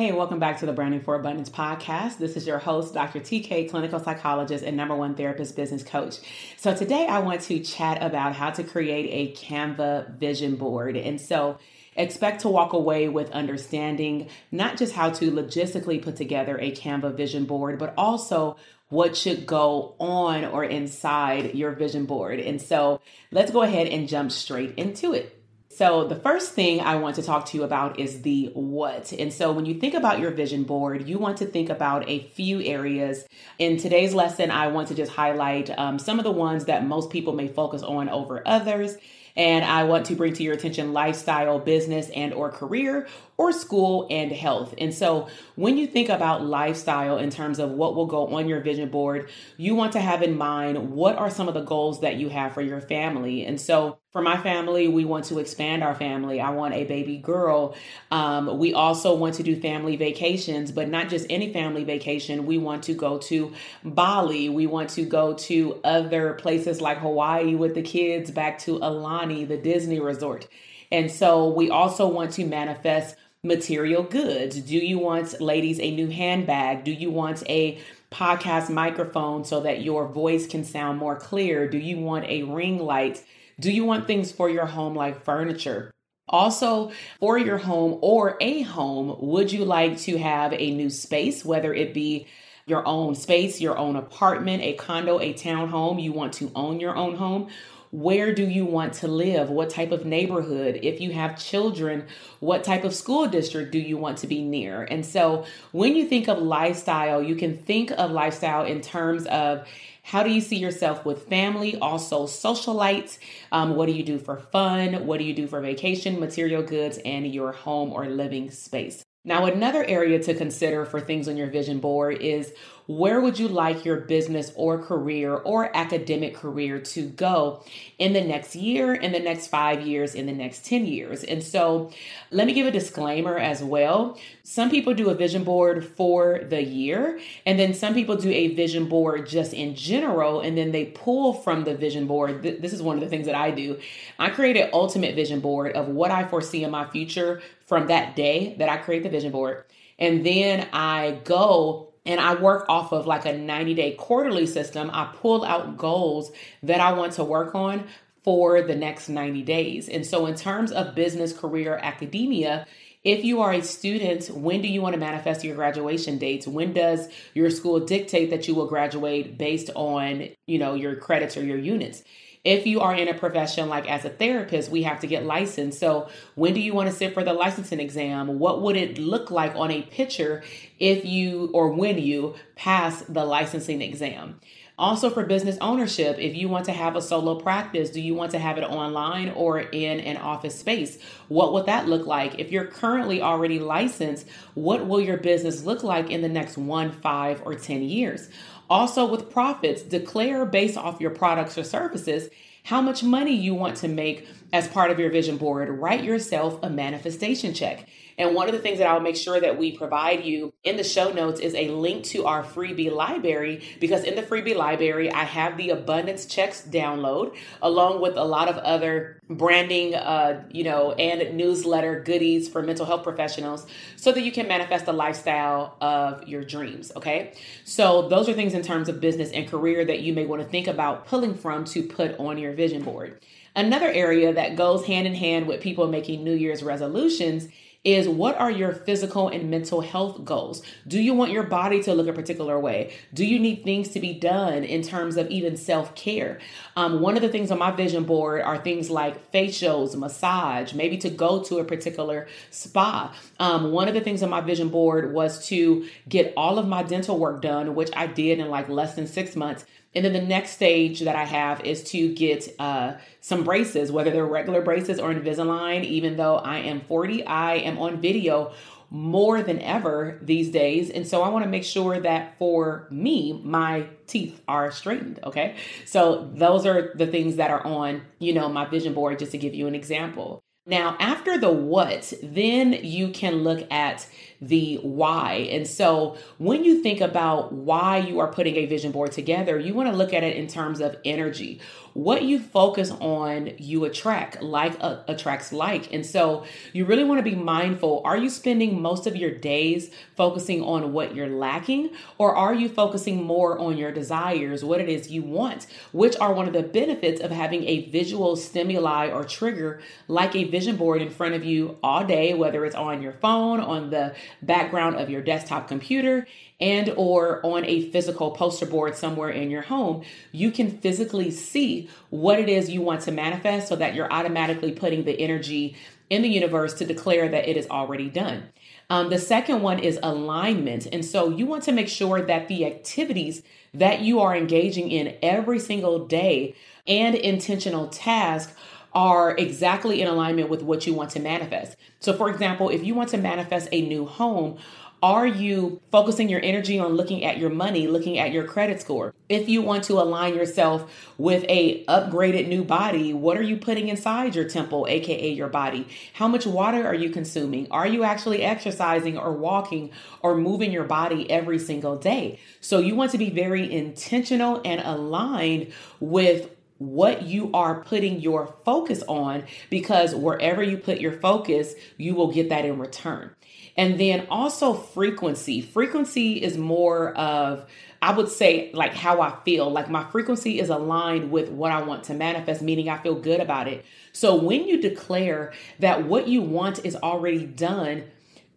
Hey, welcome back to the Branding for Abundance podcast. This is your host, Dr. TK, clinical psychologist and number one therapist business coach. So, today I want to chat about how to create a Canva vision board. And so, expect to walk away with understanding not just how to logistically put together a Canva vision board, but also what should go on or inside your vision board. And so, let's go ahead and jump straight into it. So, the first thing I want to talk to you about is the what. And so, when you think about your vision board, you want to think about a few areas. In today's lesson, I want to just highlight um, some of the ones that most people may focus on over others and I want to bring to your attention lifestyle, business, and or career or school and health. And so when you think about lifestyle in terms of what will go on your vision board, you want to have in mind what are some of the goals that you have for your family. And so for my family, we want to expand our family. I want a baby girl. Um, we also want to do family vacations, but not just any family vacation. We want to go to Bali. We want to go to other places like Hawaii with the kids, back to Aulani, the Disney resort. And so we also want to manifest material goods. Do you want, ladies, a new handbag? Do you want a podcast microphone so that your voice can sound more clear? Do you want a ring light? Do you want things for your home like furniture? Also, for your home or a home, would you like to have a new space, whether it be your own space, your own apartment, a condo, a townhome? You want to own your own home? Where do you want to live? What type of neighborhood? If you have children, what type of school district do you want to be near? And so when you think of lifestyle, you can think of lifestyle in terms of how do you see yourself with family? Also, socialites. Um, what do you do for fun? What do you do for vacation, material goods, and your home or living space? Now, another area to consider for things on your vision board is where would you like your business or career or academic career to go in the next year, in the next five years, in the next 10 years? And so let me give a disclaimer as well. Some people do a vision board for the year, and then some people do a vision board just in general, and then they pull from the vision board. This is one of the things that I do. I create an ultimate vision board of what I foresee in my future from that day that I create the vision board. And then I go and I work off of like a 90 day quarterly system. I pull out goals that I want to work on for the next 90 days. And so, in terms of business, career, academia, If you are a student, when do you want to manifest your graduation dates? When does your school dictate that you will graduate based on, you know, your credits or your units? If you are in a profession like as a therapist, we have to get licensed. So, when do you want to sit for the licensing exam? What would it look like on a picture if you or when you pass the licensing exam? Also, for business ownership, if you want to have a solo practice, do you want to have it online or in an office space? What would that look like? If you're currently already licensed, what will your business look like in the next one, five, or 10 years? Also, with profits, declare based off your products or services how much money you want to make as part of your vision board. Write yourself a manifestation check. And one of the things that I'll make sure that we provide you in the show notes is a link to our freebie library because in the freebie library, I have the abundance checks download along with a lot of other branding, uh, you know, and newsletter goodies for mental health professionals so that you can manifest the lifestyle of your dreams. Okay. So those are things in terms of business and career that you may want to think about pulling from to put on your vision board. Another area that goes hand in hand with people making New Year's resolutions is what are your physical and mental health goals? Do you want your body to look a particular way? Do you need things to be done in terms of even self care? Um, one of the things on my vision board are things like facials, massage, maybe to go to a particular spa. Um, one of the things on my vision board was to get all of my dental work done, which I did in like less than six months and then the next stage that I have is to get uh, some braces, whether they're regular braces or Invisalign. Even though I am 40, I am on video more than ever these days. And so I want to make sure that for me, my teeth are straightened. Okay. So those are the things that are on, you know, my vision board, just to give you an example. Now, after the what, then you can look at the why. And so when you think about why you are putting a vision board together, you want to look at it in terms of energy. What you focus on, you attract, like uh, attracts like. And so you really want to be mindful. Are you spending most of your days focusing on what you're lacking, or are you focusing more on your desires, what it is you want, which are one of the benefits of having a visual stimuli or trigger like a vision board in front of you all day, whether it's on your phone, on the background of your desktop computer and or on a physical poster board somewhere in your home you can physically see what it is you want to manifest so that you're automatically putting the energy in the universe to declare that it is already done. Um, the second one is alignment. And so you want to make sure that the activities that you are engaging in every single day and intentional task are exactly in alignment with what you want to manifest. So, for example, if you want to manifest a new home, are you focusing your energy on looking at your money, looking at your credit score? If you want to align yourself with a upgraded new body, what are you putting inside your temple, aka your body? How much water are you consuming? Are you actually exercising or walking or moving your body every single day? So you want to be very intentional and aligned with what you are putting your focus on because wherever you put your focus, you will get that in return. And then also frequency. Frequency is more of, I would say, like how I feel. Like my frequency is aligned with what I want to manifest, meaning I feel good about it. So when you declare that what you want is already done,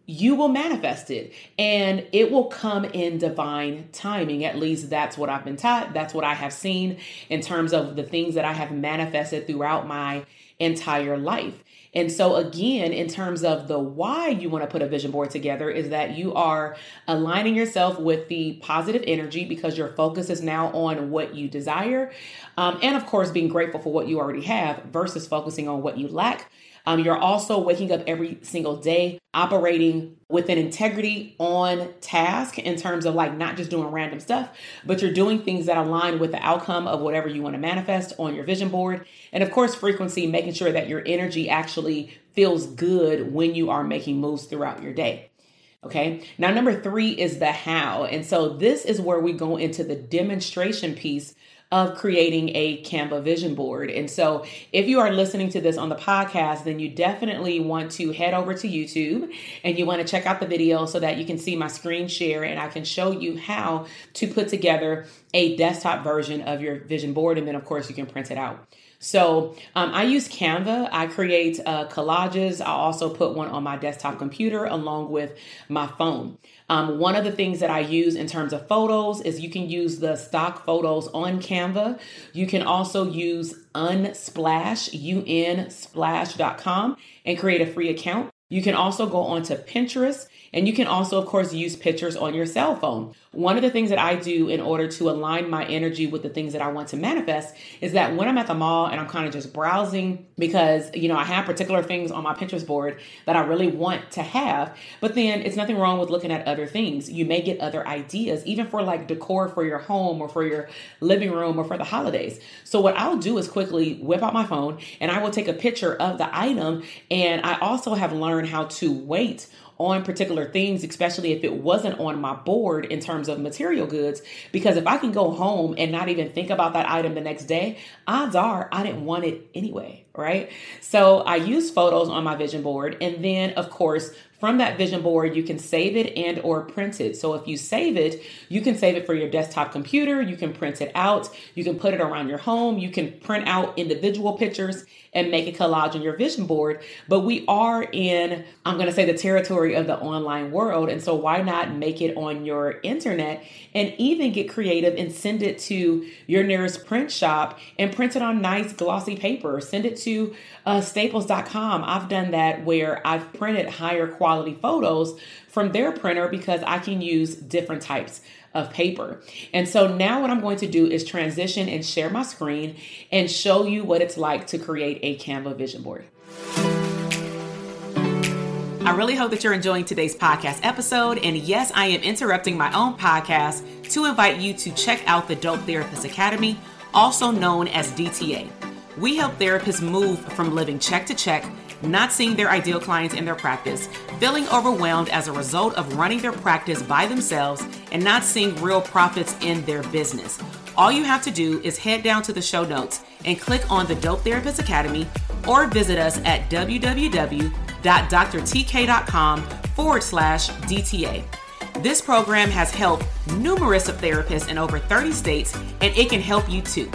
you will manifest it and it will come in divine timing. At least that's what I've been taught. That's what I have seen in terms of the things that I have manifested throughout my entire life. And so, again, in terms of the why you want to put a vision board together, is that you are aligning yourself with the positive energy because your focus is now on what you desire. Um, and of course, being grateful for what you already have versus focusing on what you lack um, you're also waking up every single day, operating with an integrity on task in terms of like not just doing random stuff, but you're doing things that align with the outcome of whatever you want to manifest on your vision board. And of course, frequency, making sure that your energy actually feels good when you are making moves throughout your day. Okay. Now, number three is the how. And so this is where we go into the demonstration piece of creating a Canva vision board. And so, if you are listening to this on the podcast, then you definitely want to head over to YouTube and you want to check out the video so that you can see my screen share and I can show you how to put together a desktop version of your vision board. And then, of course, you can print it out. So um, I use Canva. I create uh, collages. I also put one on my desktop computer along with my phone. Um, one of the things that I use in terms of photos is you can use the stock photos on Canva. You can also use Unsplash, unsplash.com, and create a free account. You can also go onto Pinterest and you can also, of course, use pictures on your cell phone. One of the things that I do in order to align my energy with the things that I want to manifest is that when I'm at the mall and I'm kind of just browsing because, you know, I have particular things on my Pinterest board that I really want to have, but then it's nothing wrong with looking at other things. You may get other ideas, even for like decor for your home or for your living room or for the holidays. So what I'll do is quickly whip out my phone and I will take a picture of the item. And I also have learned how to wait on particular things, especially if it wasn't on my board in terms of material goods. Because if I can go home and not even think about that item the next day, odds are I didn't want it anyway, right? So I use photos on my vision board. And then, of course, from that vision board you can save it and or print it. So if you save it you can save it for your desktop computer. You can print it out. You can put it around your home. You can print out individual pictures and make a collage on your vision board. But we are in i'm going to say the territory of the online world. And so why not make it on your internet and even get creative and send it to your nearest print shop and print it on nice glossy paper. Send it to uh, staples.com i've done that where i've printed higher quality quality photos from their printer because I can use different types of paper. And so now what I'm going to do is transition and share my screen and show you what it's like to create a Canva vision board. I really hope that you're enjoying today's podcast episode. And yes, I am interrupting my own podcast to invite you to check out the Dope Therapist Academy, also known as DTA. We help therapists move from living check to check not seeing their ideal clients in their practice, feeling overwhelmed as a result of running their practice by themselves, and not seeing real profits in their business. All you have to do is head down to the show notes and click on the Dope Therapist Academy or visit us at www.drtk.com forward slash DTA. This program has helped numerous of therapists in over 30 states, and it can help you too.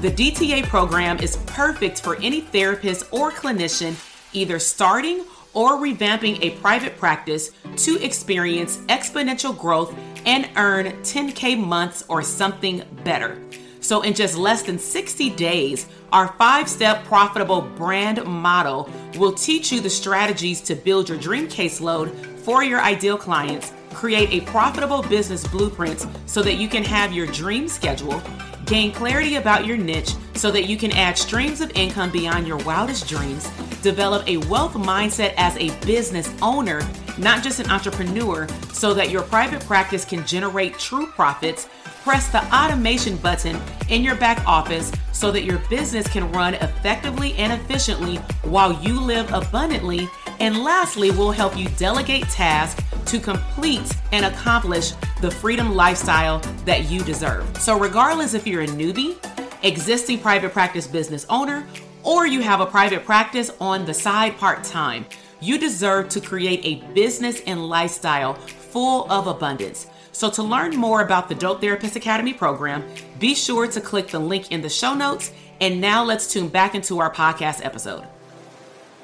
The DTA program is perfect for any therapist or clinician either starting or revamping a private practice to experience exponential growth and earn 10K months or something better. So, in just less than 60 days, our five step profitable brand model will teach you the strategies to build your dream caseload for your ideal clients, create a profitable business blueprint so that you can have your dream schedule Gain clarity about your niche so that you can add streams of income beyond your wildest dreams. Develop a wealth mindset as a business owner, not just an entrepreneur, so that your private practice can generate true profits. Press the automation button in your back office so that your business can run effectively and efficiently while you live abundantly. And lastly, we'll help you delegate tasks to complete and accomplish the freedom lifestyle that you deserve. So, regardless if you're a newbie, existing private practice business owner, or you have a private practice on the side part time, you deserve to create a business and lifestyle full of abundance. So, to learn more about the Dope Therapist Academy program, be sure to click the link in the show notes. And now let's tune back into our podcast episode.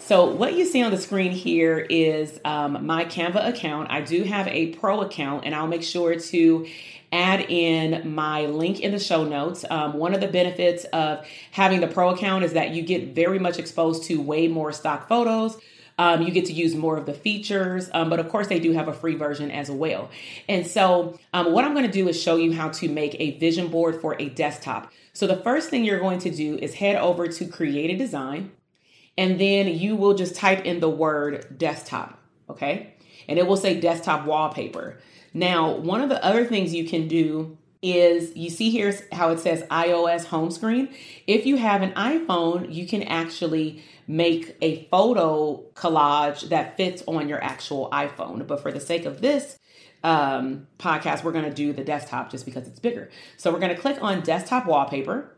So what you see on the screen here is um, my Canva account. I do have a pro account and I'll make sure to add in my link in the show notes. Um, one of the benefits of having the pro account is that you get very much exposed to way more stock photos. Um, you get to use more of the features, um, but of course, they do have a free version as well. And so, um, what I'm going to do is show you how to make a vision board for a desktop. So, the first thing you're going to do is head over to Create a Design and then you will just type in the word desktop, okay? And it will say desktop wallpaper. Now, one of the other things you can do is you see here how it says iOS home screen. If you have an iPhone, you can actually make a photo collage that fits on your actual iPhone. But for the sake of this um, podcast, we're going to do the desktop just because it's bigger. So we're going to click on desktop wallpaper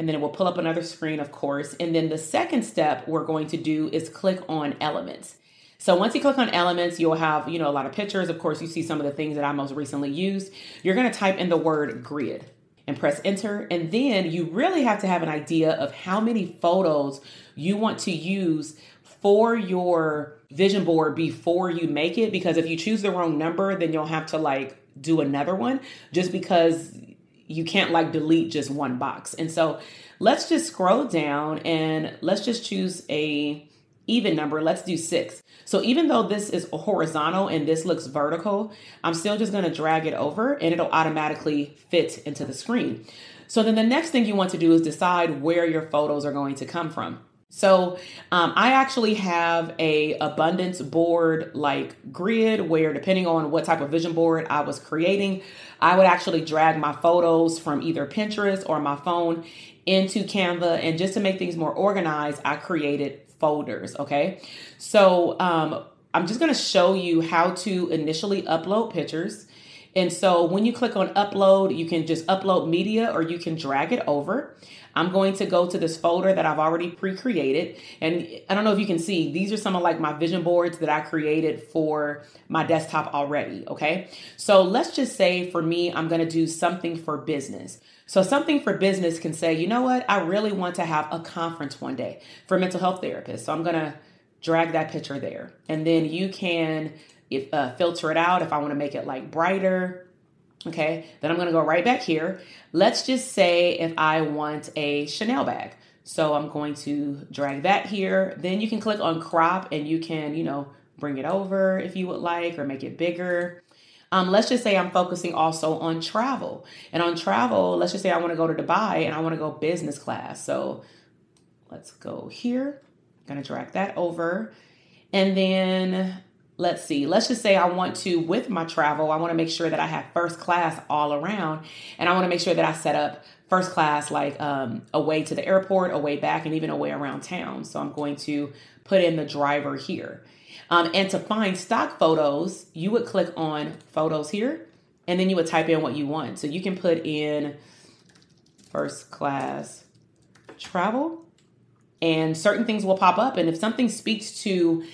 and then it will pull up another screen, of course. And then the second step we're going to do is click on elements. So once you click on elements, you'll have, you know, a lot of pictures. Of course, you see some of the things that I most recently used. You're going to type in the word grid. and press enter. And then you really have to have an idea of how many photos you want to use for your vision board before you make it. Because if you choose the wrong number, then you'll have to like do another one just because you can't like delete just one box. And so let's just scroll down and let's just choose a even number. Let's do six. So even though this is horizontal and this looks vertical, I'm still just gonna drag it over and it'll automatically fit into the screen. So then the next thing you want to do is decide where your photos are going to come from. So um, I actually have a abundance board like grid where depending on what type of vision board I was creating, I would actually drag my photos from either Pinterest or my phone into Canva. And just to make things more organized, I created folders. Okay. So um, I'm just going to show you how to initially upload pictures. And so when you click on upload, you can just upload media or you can drag it over. I'm going to go to this folder that I've already pre-created. And I don't know if you can see, these are some of like my vision boards that I created for my desktop already. Okay. So let's just say for me, I'm going to do something for business. So something for business can say, you know what? I really want to have a conference one day for mental health therapists. So I'm going to drag that picture there. And then you can if, uh, filter it out if I want to make it like brighter Okay, then I'm gonna go right back here. Let's just say if I want a Chanel bag. So I'm going to drag that here. Then you can click on crop and you can, you know, bring it over if you would like or make it bigger. Um, let's just say I'm focusing also on travel. And on travel, let's just say I want to go to Dubai and I want to go business class. So let's go here. I'm going to drag that over. And then let's see, let's just say I want to, with my travel, I want to make sure that I have first class all around. And I want to make sure that I set up first class like um, away to the airport, away back, and even away around town. So I'm going to put in the driver here. Um, and to find stock photos, you would click on photos here and then you would type in what you want. So you can put in first class travel and certain things will pop up. And if something speaks to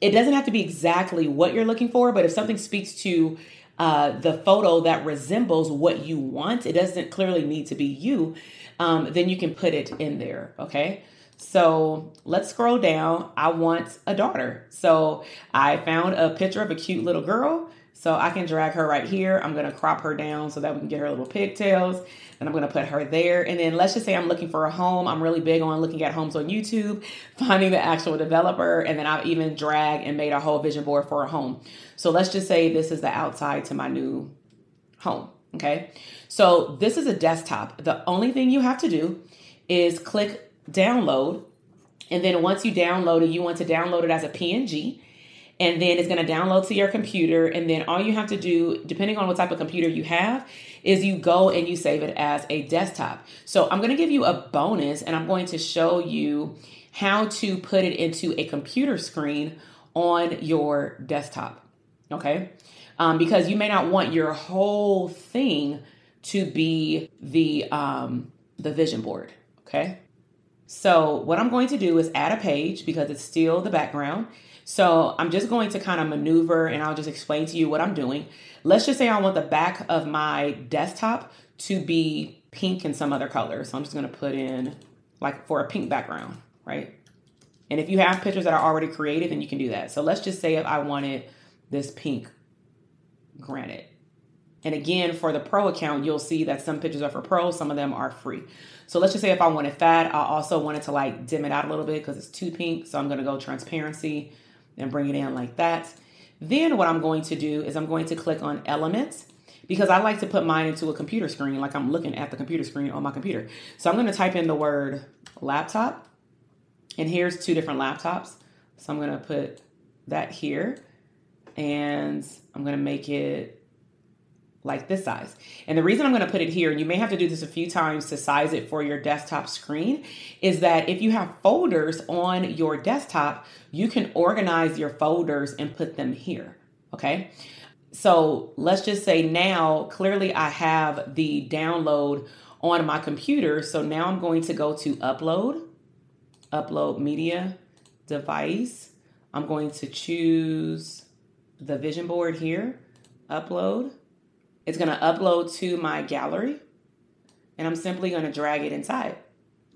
it doesn't have to be exactly what you're looking for, but if something speaks to uh, the photo that resembles what you want, it doesn't clearly need to be you, um, then you can put it in there. Okay. So let's scroll down. I want a daughter. So I found a picture of a cute little girl. So I can drag her right here. I'm to crop her down so that we can get her little pigtails and I'm to put her there. And then let's just say I'm looking for a home. I'm really big on looking at homes on YouTube, finding the actual developer, and then I've even dragged and made a whole vision board for a home. So let's just say this is the outside to my new home. Okay. So this is a desktop. The only thing you have to do is click download. And then once you download it, you want to download it as a PNG and then it's going to download to your computer. And then all you have to do, depending on what type of computer you have, is you go and you save it as a desktop. So I'm going to give you a bonus and I'm going to show you how to put it into a computer screen on your desktop. Okay. Um, because you may not want your whole thing to be the um, the vision board. Okay. So what I'm going to do is add a page because it's still the background. So I'm just going to kind of maneuver and I'll just explain to you what I'm doing. Let's just say I want the back of my desktop to be pink and some other color. So I'm just going to put in like for a pink background, right? And if you have pictures that are already created, then you can do that. So let's just say if I wanted this pink granite. And again, for the pro account, you'll see that some pictures are for pro, some of them are free. So let's just say if I wanted that, I also wanted to like dim it out a little bit because it's too pink. So I'm going to go transparency and bring it in like that. Then what I'm going to do is I'm going to click on elements because I like to put mine into a computer screen like I'm looking at the computer screen on my computer. So I'm going to type in the word laptop and here's two different laptops. So I'm going to put that here and I'm going to make it like this size. And the reason I'm going to put it here, and you may have to do this a few times to size it for your desktop screen, is that if you have folders on your desktop, you can organize your folders and put them here. Okay. So let's just say now, clearly I have the download on my computer. So now I'm going to go to upload, upload media device. I'm going to choose the vision board here, upload it's going to upload to my gallery. and I'm simply going to drag it inside.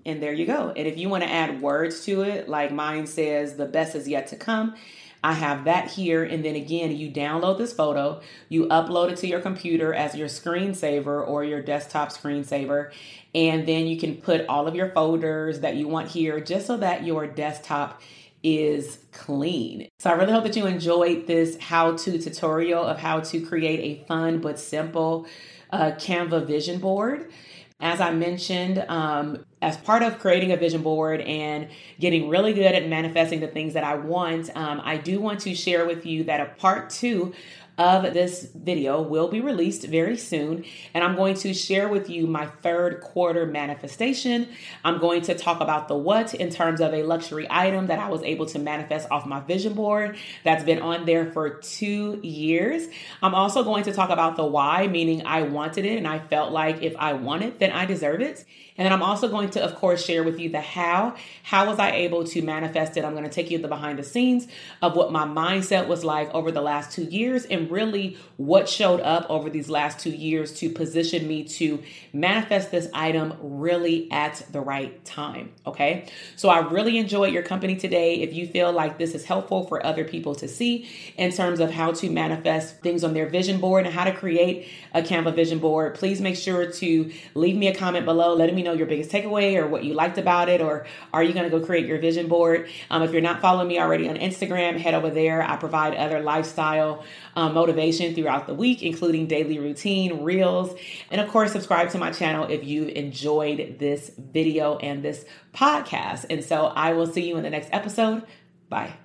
And there you go. And if you want to add words to it, like mine says, the best is yet to come, I have that here. And then again, you download this photo, you upload it to your computer as your screensaver or your desktop screensaver. And then you can put all of your folders that you want here just so that your desktop is clean. So I really hope that you enjoyed this how to tutorial of how to create a fun but simple uh, Canva vision board. As I mentioned, um, as part of creating a vision board and getting really good at manifesting the things that I want, um, I do want to share with you that a part two of this video will be released very soon. And I'm going to share with you my third quarter manifestation. I'm going to talk about the what in terms of a luxury item that I was able to manifest off my vision board that's been on there for two years. I'm also going to talk about the why, meaning I wanted it and I felt like if I want it, then I deserve it. And then I'm also going to, of course, share with you the how. How was I able to manifest it? I'm going to take you the behind the scenes of what my mindset was like over the last two years and really what showed up over these last two years to position me to manifest this item really at the right time. Okay. So I really enjoyed your company today. If you feel like this is helpful for other people to see in terms of how to manifest things on their vision board and how to create a Canva vision board, please make sure to leave me a comment below letting me know your biggest takeaway or what you liked about it, or are you going to go create your vision board? Um, if you're not following me already on Instagram, head over there. I provide other lifestyle um, motivation throughout the week, including daily routine, reels, and of course, subscribe to my channel if you've enjoyed this video and this podcast. And so I will see you in the next episode. Bye.